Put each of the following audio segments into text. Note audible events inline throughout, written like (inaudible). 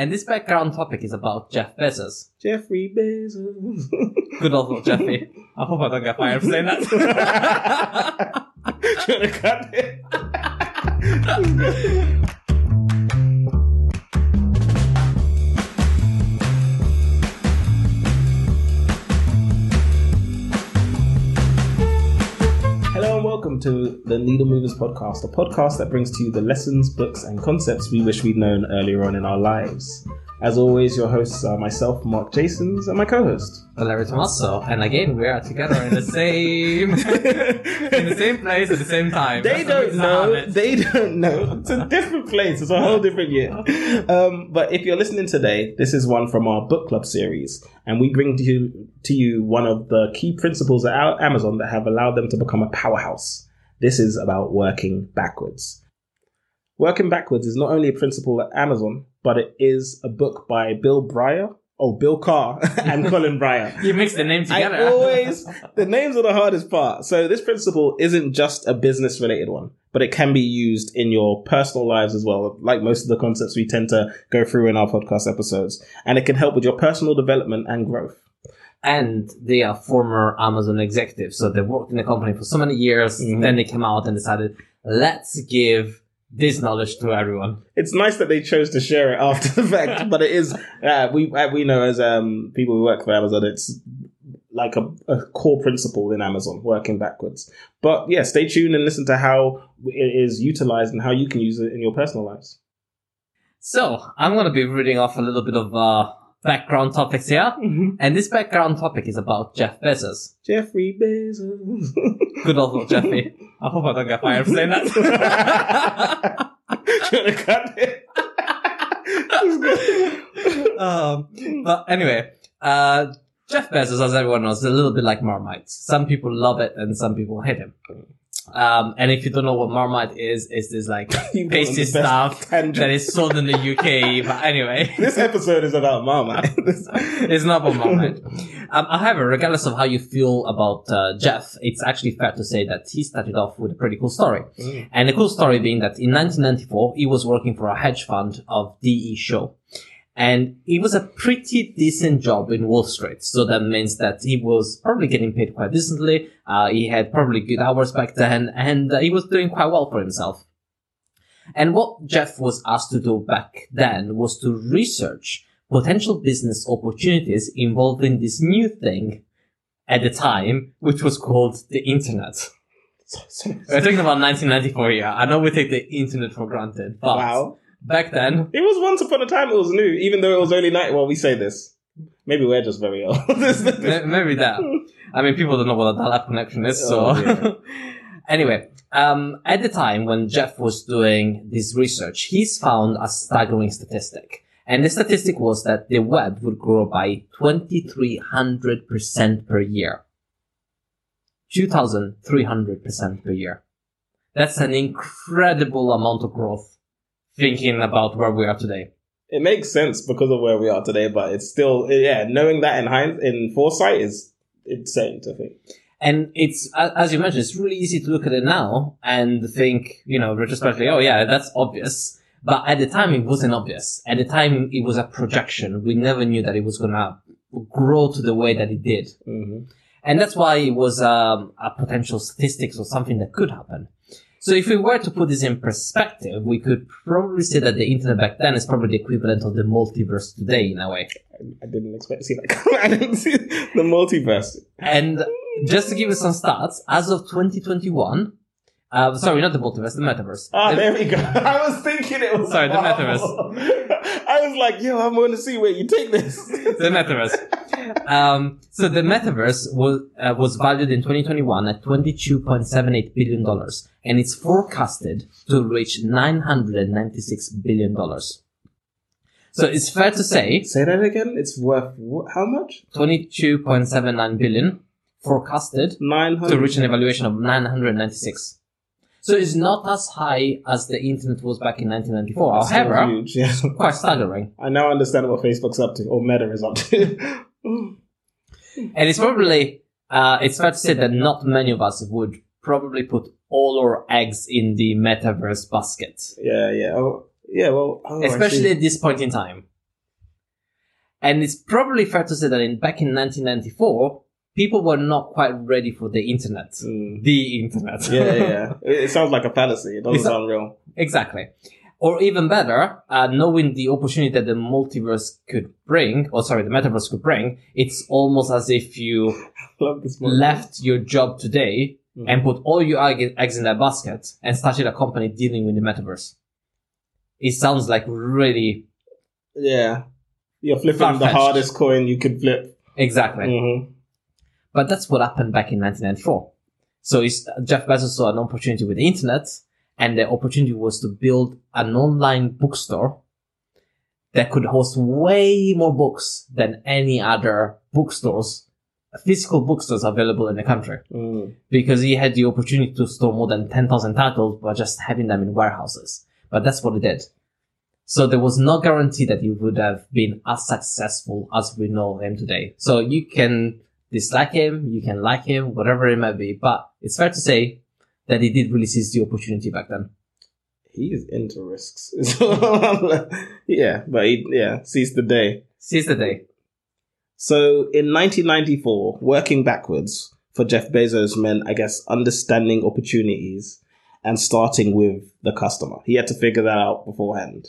And this background topic is about Jeff Bezos. Jeffrey Bezos. (laughs) Good old Jeffy. I hope I don't get fired for saying that. (laughs) Trying to cut it. (laughs) welcome to the Needle Movers podcast, a podcast that brings to you the lessons, books, and concepts we wish we'd known earlier on in our lives. As always, your hosts are myself, Mark Jasons, and my co-host. Larry Tomaso. And again, we are together in the same (laughs) in the same place at the same time. They That's don't know. They don't know. It's a different place. It's a whole different year. Um, but if you're listening today, this is one from our book club series, and we bring to you to you one of the key principles at Amazon that have allowed them to become a powerhouse. This is about working backwards. Working backwards is not only a principle at Amazon, but it is a book by Bill Bryar. Oh, Bill Carr (laughs) and Colin Bryar. (laughs) You mix the names together. I always the names are the hardest part. So this principle isn't just a business related one, but it can be used in your personal lives as well, like most of the concepts we tend to go through in our podcast episodes. And it can help with your personal development and growth. And they are former Amazon executives. So they worked in the company for so many years. Mhm. Then they came out and decided, let's give this knowledge to everyone. It's nice that they chose to share it after the fact, (laughs) but it is uh, we uh, we know as um, people who work for Amazon, it's like a, a core principle in Amazon, working backwards. But yeah, stay tuned and listen to how it is utilized and how you can use it in your personal lives. So I'm going to be reading off a little bit of uh, background topics here. And this background topic is about Jeff Bezos. Jeffrey Bezos. (laughs) Good old Jeffy. I hope I don't get fired for saying that. (laughs) Trying to cut it. (laughs) um, but anyway, uh, Jeff Bezos, as everyone knows, is a little bit like Marmite. Some people love it and some people hate him. Um, and if you don't know what Marmite is, it's this like (laughs) pasty gone on the best stuff tangent. that is sold in the UK. But anyway, (laughs) This episode is about Marmite. (laughs) it's not about Marmite. Um, however, regardless of how you feel about uh, Jeff, it's actually fair to say that he started off with a pretty cool story. Mm. And the cool story being that in 1994, he was working for a hedge fund of DE Show. And it was a pretty decent job in Wall Street. So that means that he was probably getting paid quite decently. Uh, he had probably good hours back then and uh, he was doing quite well for himself. And what Jeff was asked to do back then was to research potential business opportunities involving this new thing at the time, which was called the internet. (laughs) We're talking about 1994 here. I know we take the internet for granted, but wow. Back then, It was once upon a time it was new, even though it was only night. Well, we say this. Maybe we're just very old. (laughs) maybe that. I mean, people don't know what a dial-up connection is, so. Oh, dear. (laughs) anyway, um, at the time when Jeff was doing this research, he's found a staggering statistic. And the statistic was that the web would grow by 2,300% per year. 2,300% per year. That's an incredible amount of growth thinking about where we are today. it makes sense because of where we are today, but it's still, yeah, knowing that in hind, in foresight is insane to think. And it's, as you mentioned, it's really easy to look at it now and think, you know, retrospectively, oh yeah, that's obvious. But at the time, it wasn't obvious. At the time, it was a projection. We never knew that it was gonna grow to the way that it did. hmm And that's why it was um, a potential statistics or something that could happen. So if we were to put this in perspective, we could probably say that the internet back then is probably the equivalent of the multiverse today in a way. I didn't expect to see that. (laughs) I didn't see the multiverse. And just to give you some stats, as of 2021, uh, sorry, not the multiverse, the metaverse. Ah, The- there we go. (laughs) I was thinking it was Sorry, the Marvel. (laughs) I was like, yo, I'm going to see where you take this. (laughs) the metaverse. Um, so the metaverse was uh, was valued in 2021 at 22.78 billion dollars, and it's forecasted to reach 996 billion dollars. So it's fair to say Say that again. It's worth wh- how much? 22.79 billion forecasted to reach an evaluation of 996. So it's not as high as the internet was back in 1994. However, huge. Yeah. quite staggering. I now understand what Facebook's up to, or Meta is up to. And it's probably, uh, it's fair to say that not many of us would probably put all our eggs in the metaverse basket. yeah, yeah. Oh, yeah. Well, oh, Especially at this point in time. And it's probably fair to say that in back in 1994, people were not quite ready for the internet. Mm. The internet. Yeah, yeah. (laughs) It, sounds like a fantasy. It doesn't It's sound real. exactly. Or even better, uh, knowing the opportunity that the multiverse could bring, or sorry, the metaverse could bring, it's almost as if you (laughs) Love this one. left your job today Mhm. and put all your egg- eggs in that basket and started a company dealing with the metaverse. It sounds like really Yeah. You're flipping the Far-fetched. hardest coin you could flip. exactly. hmm But that's what happened back in 1994. So Jeff Bezos saw an opportunity with the internet, and the opportunity was to build an online bookstore that could host way more books than any other bookstores, physical bookstores available in the country. Mm. Because he had the opportunity to store more than 10,000 titles by just having them in warehouses. But that's what he did. So there was no guarantee that he would have been as successful as we know him today. So you can dislike him, you can like him, whatever it might be, but it's fair to say that he did really seize the opportunity back then. He's into risks. (laughs) So I'm like, yeah, but he, yeah, sees the day. Seize the day. So in 1994, working backwards for Jeff Bezos meant, I guess, understanding opportunities and starting with the customer. He had to figure that out beforehand.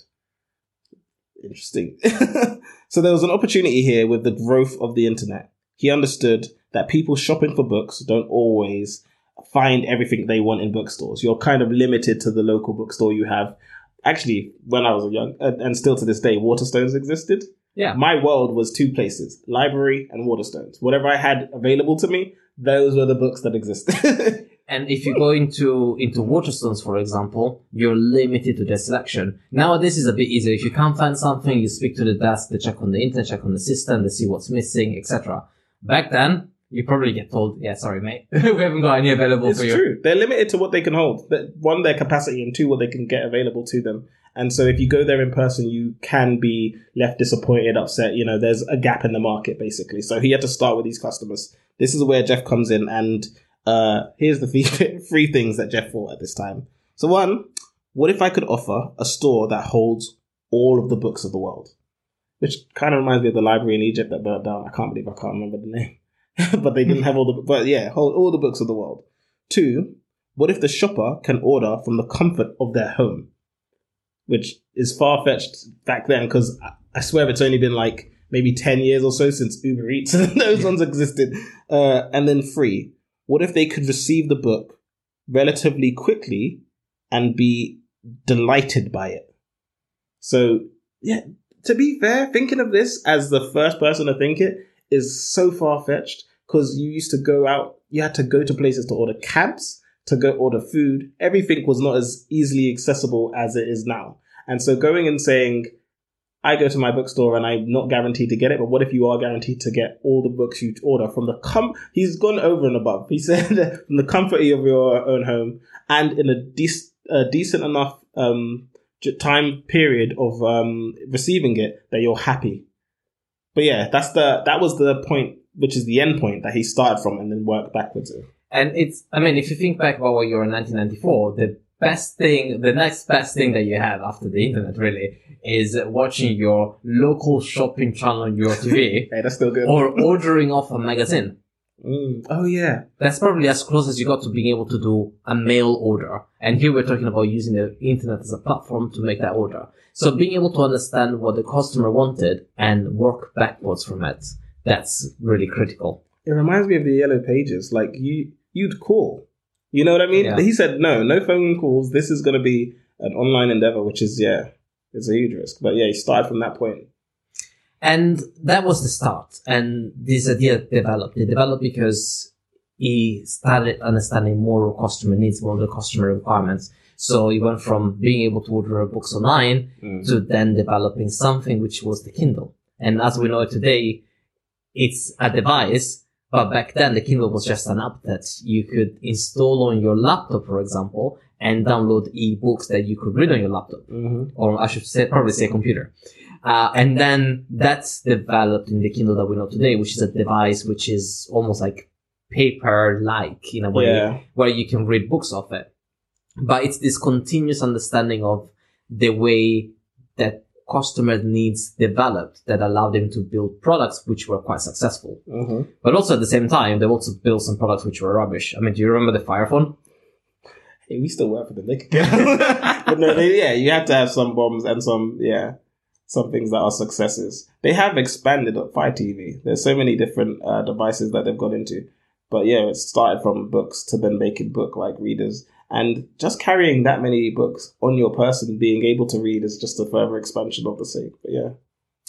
Interesting. (laughs) so there was an opportunity here with the growth of the internet. He understood that people shopping for books don't always find everything they want in bookstores. You're kind of limited to the local bookstore you have. Actually, when I was young, and still to this day, Waterstones existed Yeah. my world was two places library and waterstones whatever i had available to me those were the books that existed (laughs) And if you go into into Waterstones, for example, you're limited to their selection. Nowadays is a bit easier. If you can't find something, you speak to the desk, they check on the internet, check on the system, they see what's missing, etc. Back then, you probably get told, "Yeah, sorry, mate, (laughs) we haven't got any available it's for you." true. They're limited to what they can hold. One their capacity and two what they can get available to them. And so if you go there in person you can be left disappointed upset. You know there's a gap in the market basically. So he had to start with these customers. This is where jeff comes in and uh here's the (laughs) three, three things that jeff thought at this time. So one what if i could offer a store that holds all of the books of the world which kind of reminds me of the library in egypt that burnt down. I can't believe i can't remember the name. (laughs) But they didn't have all the but yeah hold all the books of the world. Two what if the shopper can order from the comfort of their home? Which is far-fetched back then because I swear it's only been like maybe 10 years or so since uber eats (laughs) and those ones existed. Uh, and then three what if they could receive the book relatively quickly and be delighted by it? So yeah to be fair thinking of this as the first person to think it is so far-fetched because you used to go out you had to go to places to order cabs to go order food everything was not as easily accessible as it is now and so going and saying I go to my bookstore and I'm not guaranteed to get it, but what if you are guaranteed to get all the books you order from the com? He's gone over and above. He (laughs) said from the comfort of your own home and in a, dec- a decent enough um, time period of um, receiving it that you're happy. But yeah, that's the that was the point, which is the end point that he started from and then worked backwards. And it's, I mean, if you think back about what you were in 1994, the best thing, the next best thing that you have after the internet really is watching your local shopping channel on your TV (laughs) Hey, that's still good. or ordering off a magazine. Mm. Oh yeah, That's probably as close as you got to being able to do a mail order. And here we're talking about using the internet as a platform to make that order. So being able to understand what the customer wanted and work backwards from it, that's really critical. it reminds me of the yellow pages. Like you, you'd call. You know what I mean? Yeah. He said no, no phone calls. This is going to be an online endeavor, which is yeah, it's a huge risk. But yeah, he started from that point. And that was the start. And this idea developed. It developed because he started understanding more of customer needs, more of the customer requirements. So he went from being able to order books online Mm. to then developing something which was the Kindle. And as we know it today, it's a device, but back then the Kindle was just an app that you could install on your laptop, for example, and download e-books that you could read on your laptop hmm or I should say, probably say computer. Uh, and then that's developed in the Kindle that we know today, which is a device which is almost like paper-like in a way, Yeah. where you can read books off it. But it's this continuous understanding of the way that customer needs developed that allowed them to build products which were quite successful. hmm But also at the same time, they also built some products which were rubbish. I mean, do you remember the Fire Phone? Hey, we still work for could (laughs) get but no, yeah, you have to have some bombs and some, yeah, some things that are successes. They have expanded Fire TV. There's so many different uh, devices that they've got into. But yeah, it started from books to then making book like readers. And just carrying that many books on your person, being able to read is just a further expansion of the same. But yeah.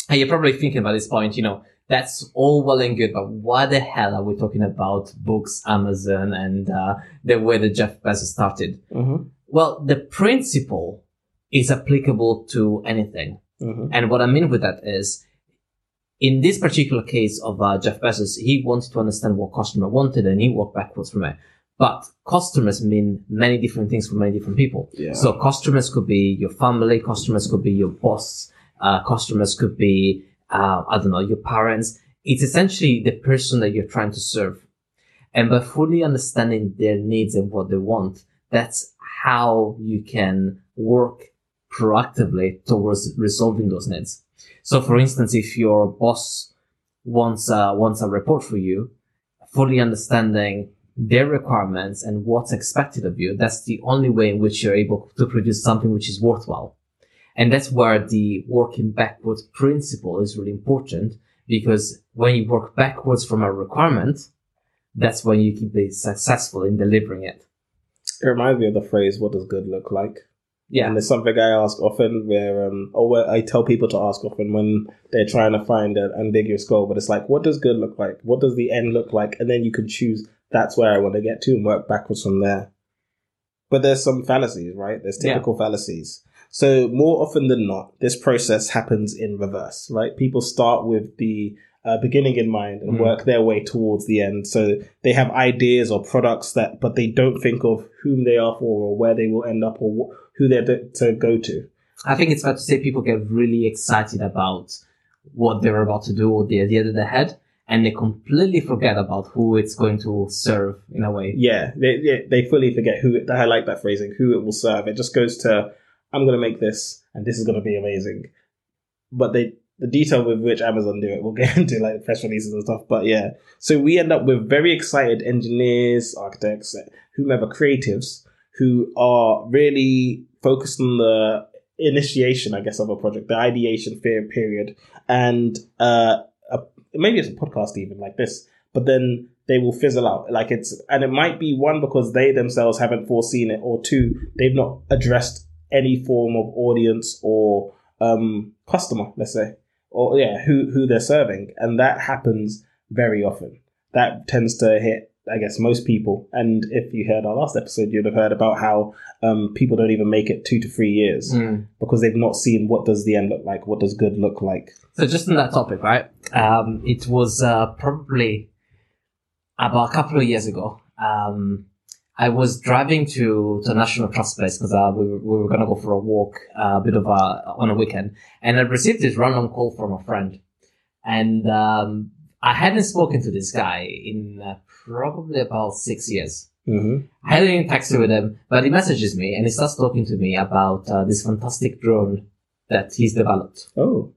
And you're probably thinking about this point, you know, that's all well and good, but why the hell are we talking about books, Amazon, and uh, the way that Jeff Bezos started? Mm-hmm. Well, the principle is applicable to anything. Mm-hmm. And what I mean with that is, in this particular case of uh, Jeff Bezos, he wanted to understand what customer wanted and he worked backwards from it. But customers mean many different things for many different people. Yeah. So customers could be your family, customers could be your boss, uh, customers could be, uh, I don't know, your parents. It's essentially the person that you're trying to serve. And by fully understanding their needs and what they want, that's how you can work proactively towards resolving those needs. So for instance, if your boss wants, uh, wants a report for you, fully understanding their requirements and what's expected of you, that's the only way in which you're able to produce something which is worthwhile. And that's where the working backwards principle is really important because when you work backwards from a requirement, that's when you can be successful in delivering it. It reminds me of the phrase, what does good look like? Yeah. And it's something I ask often where, um, or where I tell people to ask often when they're trying to find an ambiguous goal. But it's like, what does good look like? What does the end look like? And then you can choose that's where I want to get to and work backwards from there. But there's some fallacies, right? There's Yeah. typical fallacies. So more often than not, this process happens in reverse, right? People start with the uh, beginning in mind and Mm. work their way towards the end. So they have ideas or products that, but they don't think of whom they are for or where they will end up or who they're to, to go to. I think it's fair to say people get really excited about what they're about to do or the idea that they had, and they completely forget about who it's going to serve in a way. Yeah, they, they, they fully forget who, it- I like that phrasing, who it will serve. It just goes to, I'm going to make this and this is going to be amazing. But they, the detail with which Amazon do it, we'll (laughs) get into like press releases and stuff. But yeah, so we end up with very excited engineers, architects, whomever, creatives who are really focused on the initiation, I guess, of a project, the ideation fear period, and uh, a, maybe it's a podcast even like this, but then they will fizzle out. Like it's, and it might be one because they themselves haven't foreseen it, or two, they've not addressed any form of audience or um, customer, let's say, or yeah, who who they're serving, and that happens very often. That tends to hit, I guess, most people. And if you heard our last episode, you'd have heard about how um, people don't even make it two to three years Mm. because they've not seen what does the end look like, what does good look like. So just on that topic, right? Um, it was uh, probably about a couple of years ago. Um, I was driving to the National Trust Place because uh, we were, we were gonna go for a walk, uh, a bit of a on a weekend, and I received this random call from a friend, and um, I hadn't spoken to this guy in uh, probably about six years. Mm-hmm. I hadn't even texted with him, but he messages me and he starts talking to me about uh, this fantastic drone that he's developed. Oh,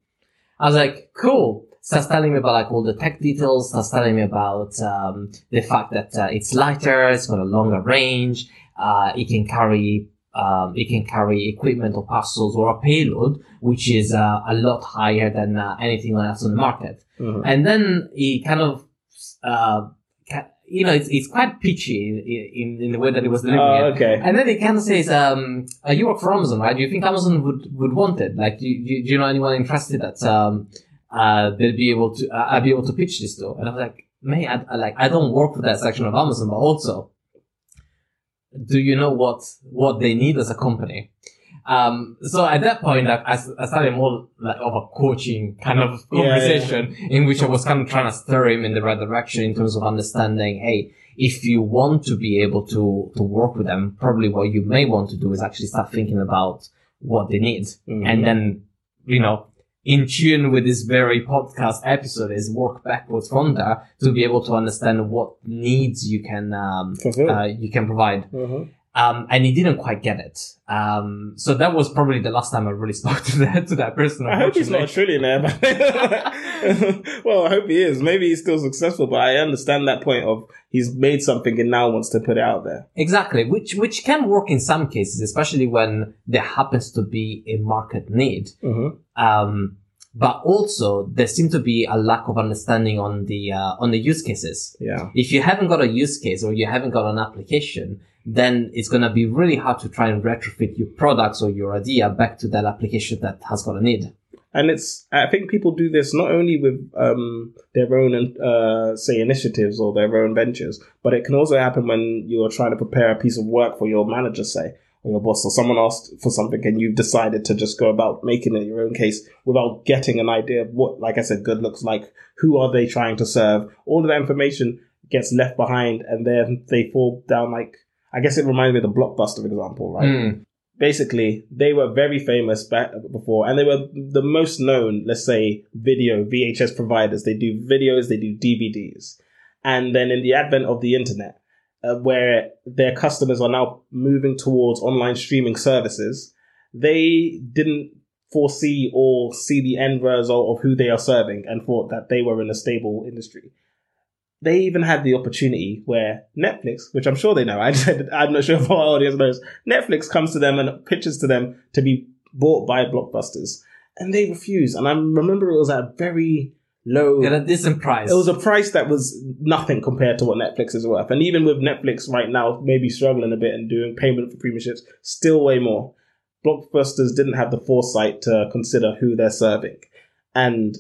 I was like, cool. Starts telling me about like all the tech details. Starts telling me about um, the fact that uh, it's lighter, it's got a longer range, uh, it can carry um, it can carry equipment or parcels or a payload, which is uh, a lot higher than uh, anything else on the market. Mhm. And then he kind of, uh, ca- you know, it's, it's quite pitchy in, in, in the way that it was delivering oh, it. okay. And then he kind of says, um, uh, you work for Amazon, right? Do you think Amazon would, would want it? Like, do you, do you- do you know anyone interested that, um, uh, they'd be able to, uh, I'd be able to pitch this to? And I was like, man, I, I like, I don't work for that section of Amazon, but also, do you know what, what they need as a company? Um, so at that point, I, I I started more like of a coaching kind of Yeah, yeah. conversation in which I was kind of trying to stir him in the right direction in terms of understanding, hey, if you want to be able to, to work with them, probably what you may want to do is actually start thinking about what they need. Mhm. And then, you know, in tune with this very podcast episode is work backwards from there to be able to understand what needs you can, um, uh, you can provide. Mhm. Um, and he didn't quite get it. Um, so that was probably the last time I really (laughs) spoke to that, to that person. I hope he's not a trillionaire. (laughs) well, I hope he is. Maybe he's still successful, but I understand that point of he's made something and now wants to put it out there. Exactly, which which can work in some cases, especially when there happens to be a market need. Mm-hmm. Um, but also there seems to be a lack of understanding on the uh, on the use cases. Yeah. If you haven't got a use case or you haven't got an application, then it's going to be really hard to try and retrofit your products or your idea back to that application that has got a need. And it's, I think people do this not only with um, their own, uh, say, initiatives or their own ventures, but it can also happen when you're trying to prepare a piece of work for your manager, say, or your boss, or someone asked for something and you've decided to just go about making it your own case without getting an idea of what, like I said, good looks like. Who are they trying to serve? All of that information gets left behind and then they fall down like, I guess it reminds me of the Blockbuster example, right? Mm. basically they were very famous back before and they were the most known let's say video vhs providers they do videos they do dvds and then in the advent of the internet uh, where their customers are now moving towards online streaming services they didn't foresee or see the end result of who they are serving and thought that they were in a stable industry they even had the opportunity where Netflix, which I'm sure they know, (laughs) I said I'm not sure if our audience knows, Netflix comes to them and pitches to them to be bought by blockbusters, and they refuse. And I remember it was at a very low. At a decent price. It was a price that was nothing compared to what Netflix is worth. And even with Netflix right now, maybe struggling a bit and doing payment for premiumships, still way more. Blockbusters didn't have the foresight to consider who they're serving. And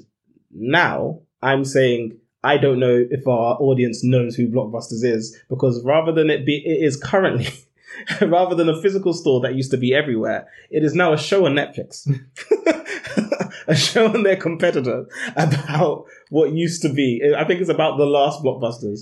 now I'm saying I don't know if our audience knows who Blockbusters is because rather than it be, it is currently, (laughs) rather than a physical store that used to be everywhere, it is now a show on Netflix. (laughs) a show on their competitor about what used to be. I think it's about the last Blockbusters.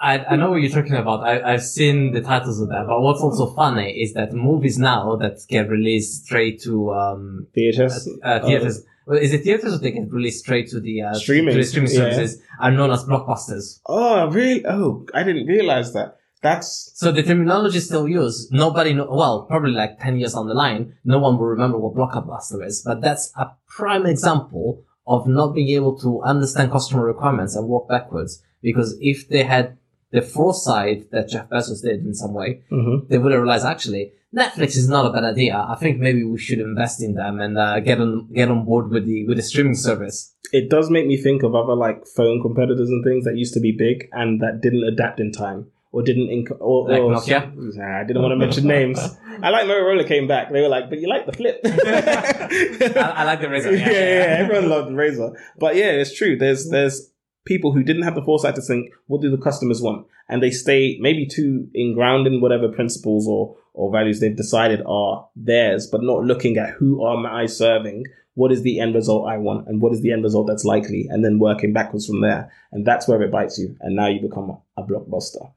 I, I know what you're talking about. I, I've seen the titles of that. But what's also funny is that movies now that get released straight to um, VHS. uh, theaters. well, is it theaters or they get released straight to the uh, Streaming. to the streaming Yeah. services are known as blockbusters. Oh, really? Oh, I didn't realize that. That's So the terminology is still used. Nobody know, well, probably like 10 years down the line, no one will remember what blockbuster is, but that's a prime example of not being able to understand customer requirements and work backwards. Because if they had the foresight that Jeff Bezos did in some way, mhm. they would have realized actually Netflix is not a bad idea. I think maybe we should invest in them and uh, get on get on board with the with the streaming service. it does make me think of other like phone competitors and things that used to be big and that didn't adapt in time or didn't inc- or, Like or Nokia? Nah, I didn't want to mention names. I like Motorola came back. They were like, but you like the flip. (laughs) I, I like the Razr. (laughs) yeah, yeah, yeah. Everyone loved the Razr. But yeah, it's true. There's there's people who didn't have the foresight to think, what do the customers want? And they stay maybe too inground in whatever principles or or values they've decided are theirs, but not looking at who am I serving, what is the end result I want, and what is the end result that's likely, and then working backwards from there. And that's where it bites you. And now you become a, a blockbuster.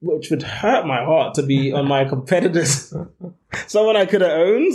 Which would hurt my heart to be on my competitors. (laughs) Someone I could have owned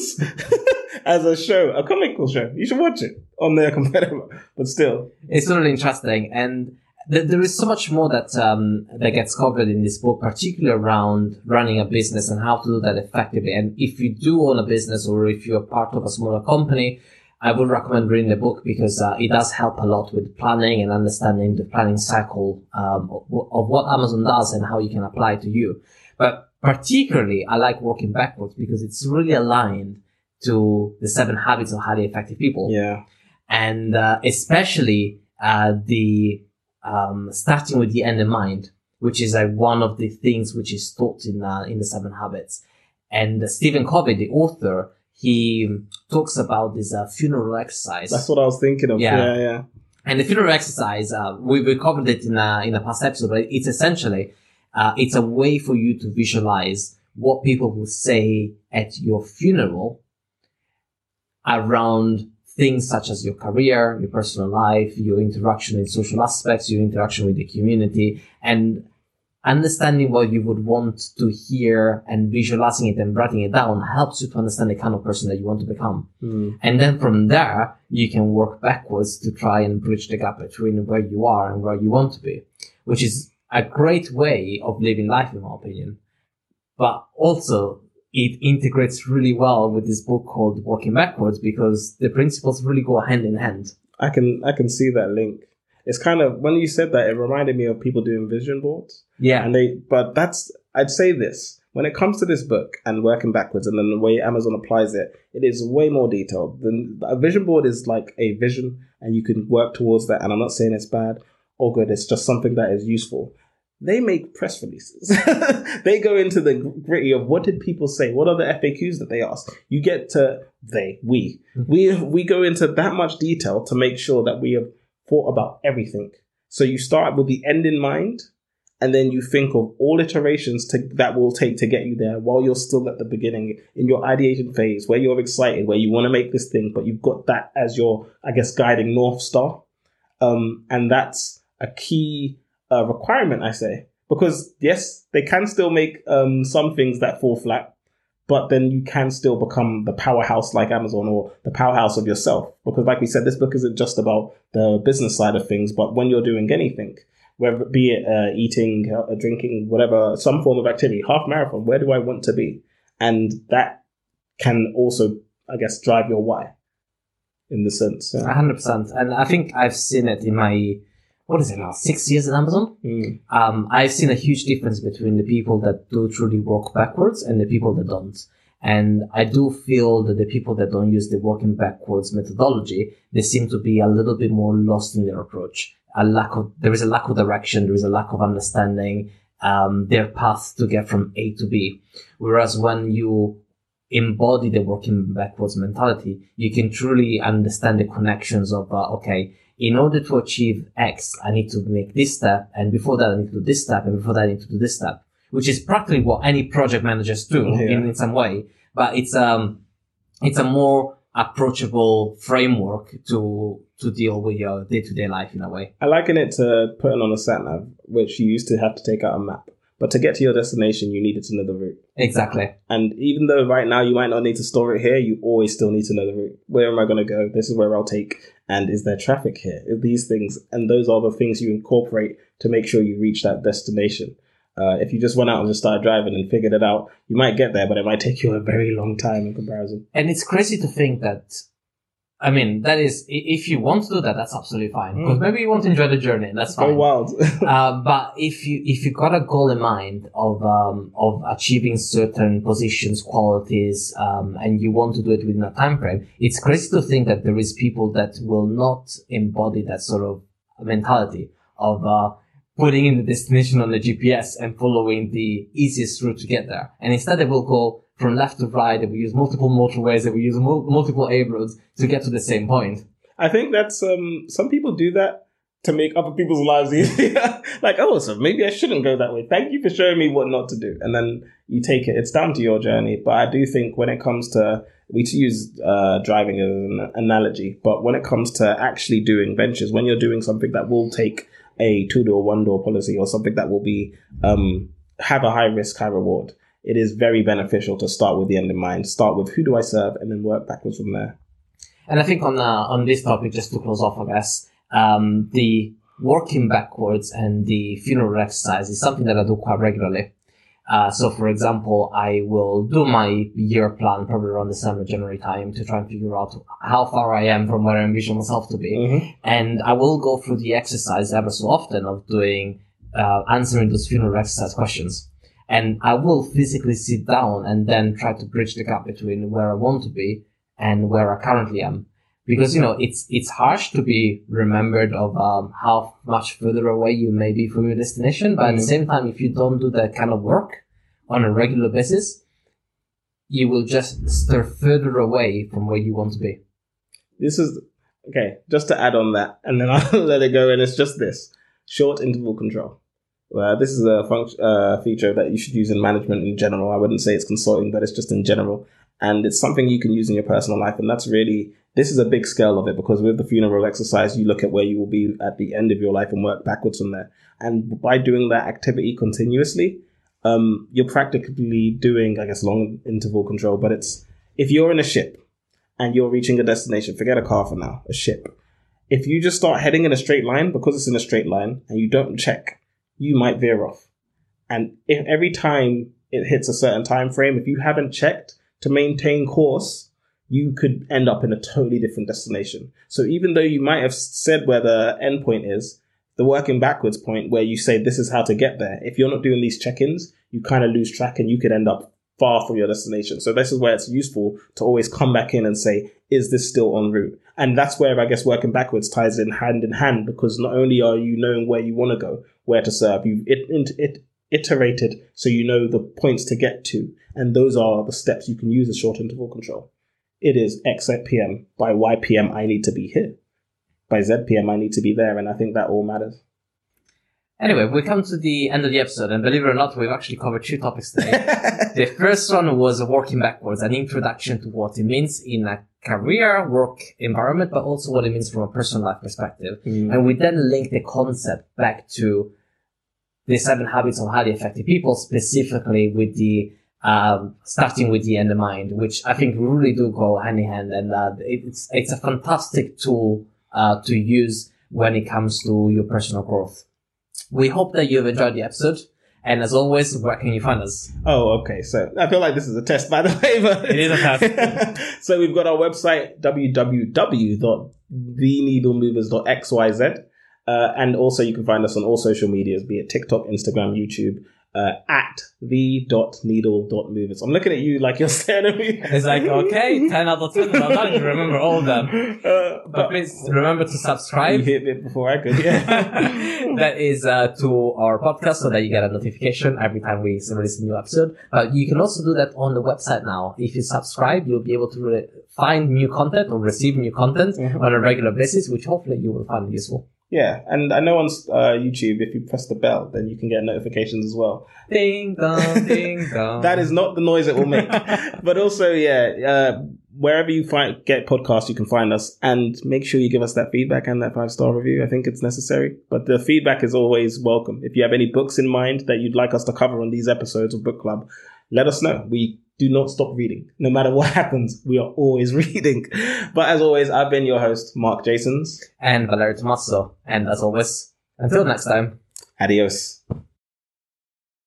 (laughs) as a show, a comical show. You should watch it on their competitor. But still, it's really interesting and th- there is so much more that um, that gets covered in this book particularly around running a business and how to do that effectively and if you do own a business or if you're part of a smaller company i would recommend reading the book because uh, it does help a lot with planning and understanding the planning cycle um, of, of what amazon does and how you can apply it to you but particularly i like working backwards because it's really aligned to the seven habits of highly effective people yeah. and uh, especially uh, the um, starting with the end in mind, which is uh, one of the things which is taught in uh, in the Seven Habits. And uh, Stephen Covey, the author, he talks about this uh, funeral exercise. That's what I was thinking of. Yeah. Yeah, yeah. And the funeral exercise, uh, we, we covered it in a, in a past episode, but it's essentially, uh, it's a way for you to visualize what people will say at your funeral around things such as your career, your personal life, your interaction in social aspects, your interaction with the community, and understanding what you would want to hear and visualizing it and writing it down helps you to understand the kind of person that you want to become. Mm. And then from there, you can work backwards to try and bridge the gap between where you are and where you want to be, which is a great way of living life, in my opinion. but also it integrates really well with this book called Working Backwards because the principles really go hand in hand. I can I can see that link. It's kind of when you said that, it reminded me of people doing vision boards. Yeah. And they, but that's I'd say this when it comes to this book and working backwards, and then the way Amazon applies it, it is way more detailed. Than a vision board is like a vision, and you can work towards that. And I'm not saying it's bad or good. It's just something that is useful. They make press releases. (laughs) they go into the gritty of what did people say? What are the FAQs that they ask? You get to they, we, mm-hmm. we, we go into that much detail to make sure that we have thought about everything. So you start with the end in mind, and then you think of all iterations to, that will take to get you there while you're still at the beginning in your ideation phase where you're excited, where you want to make this thing, but you've got that as your, I guess, guiding North Star. Um, and that's a key uh, requirement, I say, because yes, they can still make um, some things that fall flat, but then you can still become the powerhouse like Amazon or the powerhouse of yourself. Because, like we said, this book isn't just about the business side of things, but when you're doing anything, whether be it uh, eating, uh, drinking, whatever, some form of activity, half marathon, where do I want to be? And that can also, I guess, drive your why in the sense. Yeah. 100%. And I think I've seen it in my, what is it now, six years at Amazon? Mm. Um, I've seen a huge difference between the people that do truly work backwards and the people that don't. And I do feel that the people that don't use the working backwards methodology, they seem to be a little bit more lost in their approach. A lack of, there is a lack of direction. There is a lack of understanding, um, their path to get from A to B. Whereas when you embody the working backwards mentality, you can truly understand the connections of, uh, okay, in order to achieve X, I need to make this step. And before that, I need to do this step. And before that, I need to do this step, which is practically what any project managers do Yeah. in, in some way. But it's, um, it's a more approachable framework to, to deal with your day to day life in a way. I liken it to putting on a sat nav, which you used to have to take out a map. But to get to your destination, you needed to know the route. Exactly. And even though right now you might not need to store it here, you always still need to know the route. Where am I going to go? This is where I'll take. And is there traffic here? These things. And those are the things you incorporate to make sure you reach that destination. Uh, if you just went out and just started driving and figured it out, you might get there, but it might take you a very long time in comparison. And it's crazy to think that, I mean, that is, if you want to do that, that's absolutely fine. Because Mm. maybe you want to enjoy the journey, and that's Go fine. wild. (laughs) uh, (laughs) but if you if you got a goal in mind of um, of achieving certain positions, qualities, um, and you want to do it within a time frame, it's crazy to think that there is people that will not embody that sort of mentality of uh, putting in the destination on the GPS and following the easiest route to get there, and instead they will go from left to right. They we use multiple motorways. They we use mul- multiple A roads to get to the same point. I think that's um some people do that to make other people's lives (laughs) easier. like, oh, so maybe I shouldn't go that way. Thank you for showing me what not to do. And then you take it. It's down to your journey. But I do think when it comes to we to use uh, driving as an analogy, but when it comes to actually doing ventures, when you're doing something that will take a two door, one door policy or something that will be um have a high risk, high reward, it is very beneficial to start with the end in mind. Start with who do I serve, and then work backwards from there. And I think on uh, on this topic, just to close off, I guess um, the working backwards and the funeral exercise is something that I do quite regularly. Uh, so, for example, I will do my year plan probably around December, January time to try and figure out how far I am from where I envision myself to be. Mhm. And I will go through the exercise ever so often of doing, uh, answering those funeral exercise questions. And I will physically sit down and then try to bridge the gap between where I want to be and where I currently am. Because, you know, it's, it's harsh to be remembered of, um, how much further away you may be from your destination. But at the same time, if you don't do that kind of work on a regular basis, you will just stir further away from where you want to be. This is okay. Just to add on that, and then (laughs) I'll let it go. And it's just this short interval control. Well, this is a function uh, feature that you should use in management in general. I wouldn't say it's consulting, but it's just in general, and it's something you can use in your personal life. And that's really this is a big scale of it because with the funeral exercise, you look at where you will be at the end of your life and work backwards from there. And by doing that activity continuously, um, you're practically doing, I guess, long interval control. But it's if you're in a ship and you're reaching a destination, forget a car for now, a ship. If you just start heading in a straight line because it's in a straight line and you don't check, you might veer off. And if every time it hits a certain time frame, if you haven't checked to maintain course, you could end up in a totally different destination. So even though you might have said where the endpoint is, the working backwards point where you say this is how to get there, if you're not doing these check-ins, you kind of lose track and you could end up far from your destination. So this is where it's useful to always come back in and say, is this still en route? And that's where I guess working backwards ties in hand in hand because not only are you knowing where you want to go, where to serve, you've it, it, it iterated so you know the points to get to. And those are the steps you can use as short interval control. It is X at PM. By Y PM, I need to be here. By Z PM, I need to be there. And I think that all matters. Anyway, we come to the end of the episode, and believe it or not, we've actually covered two topics today. (laughs) the first one was working backwards, an introduction to what it means in a career work environment, but also what it means from a personal life perspective. Mm. And we then link the concept back to the seven habits of highly effective people, specifically with the um, starting with the end in mind, which I think really do go hand in hand, and uh, it's it's a fantastic tool uh, to use when it comes to your personal growth. We hope that you've enjoyed the episode. And as always, where can you find us? Oh, okay. So I feel like this is a test, by the (laughs) way. But It is a test. (laughs) so we've got our website www.theneedlemovers.xyz, uh, and also you can find us on all social medias, be it TikTok, Instagram, YouTube, uh, at the.needle.movers. I'm looking at you like you're staring at me. It's like, okay, (laughs) 10 out of 10. I'm not remember all of them. Uh, But please remember to subscribe. you hit it before I could. Yeah. (laughs) that is uh, to our podcast so that you get a notification every time we release a new episode. But you can also do that on the website now. If you subscribe, you'll be able to re- find new content or receive new content Mhm. on a regular basis, which hopefully you will find useful. Yeah, and I know on uh, YouTube, if you press the bell, then you can get notifications as well. Ding dong, ding (laughs) dong. That is not the noise it will make. (laughs) but also, yeah, uh, wherever you find get podcasts, you can find us, and make sure you give us that feedback and that five star review. I think it's necessary. But the feedback is always welcome. If you have any books in mind that you'd like us to cover on these episodes of Book Club, let us know. We do not stop reading. No matter what (laughs) happens, we are always (laughs) reading. But as always, I've been your host, Mark Jasons. and Valerio Tommaso. And as always, until next time. Adios.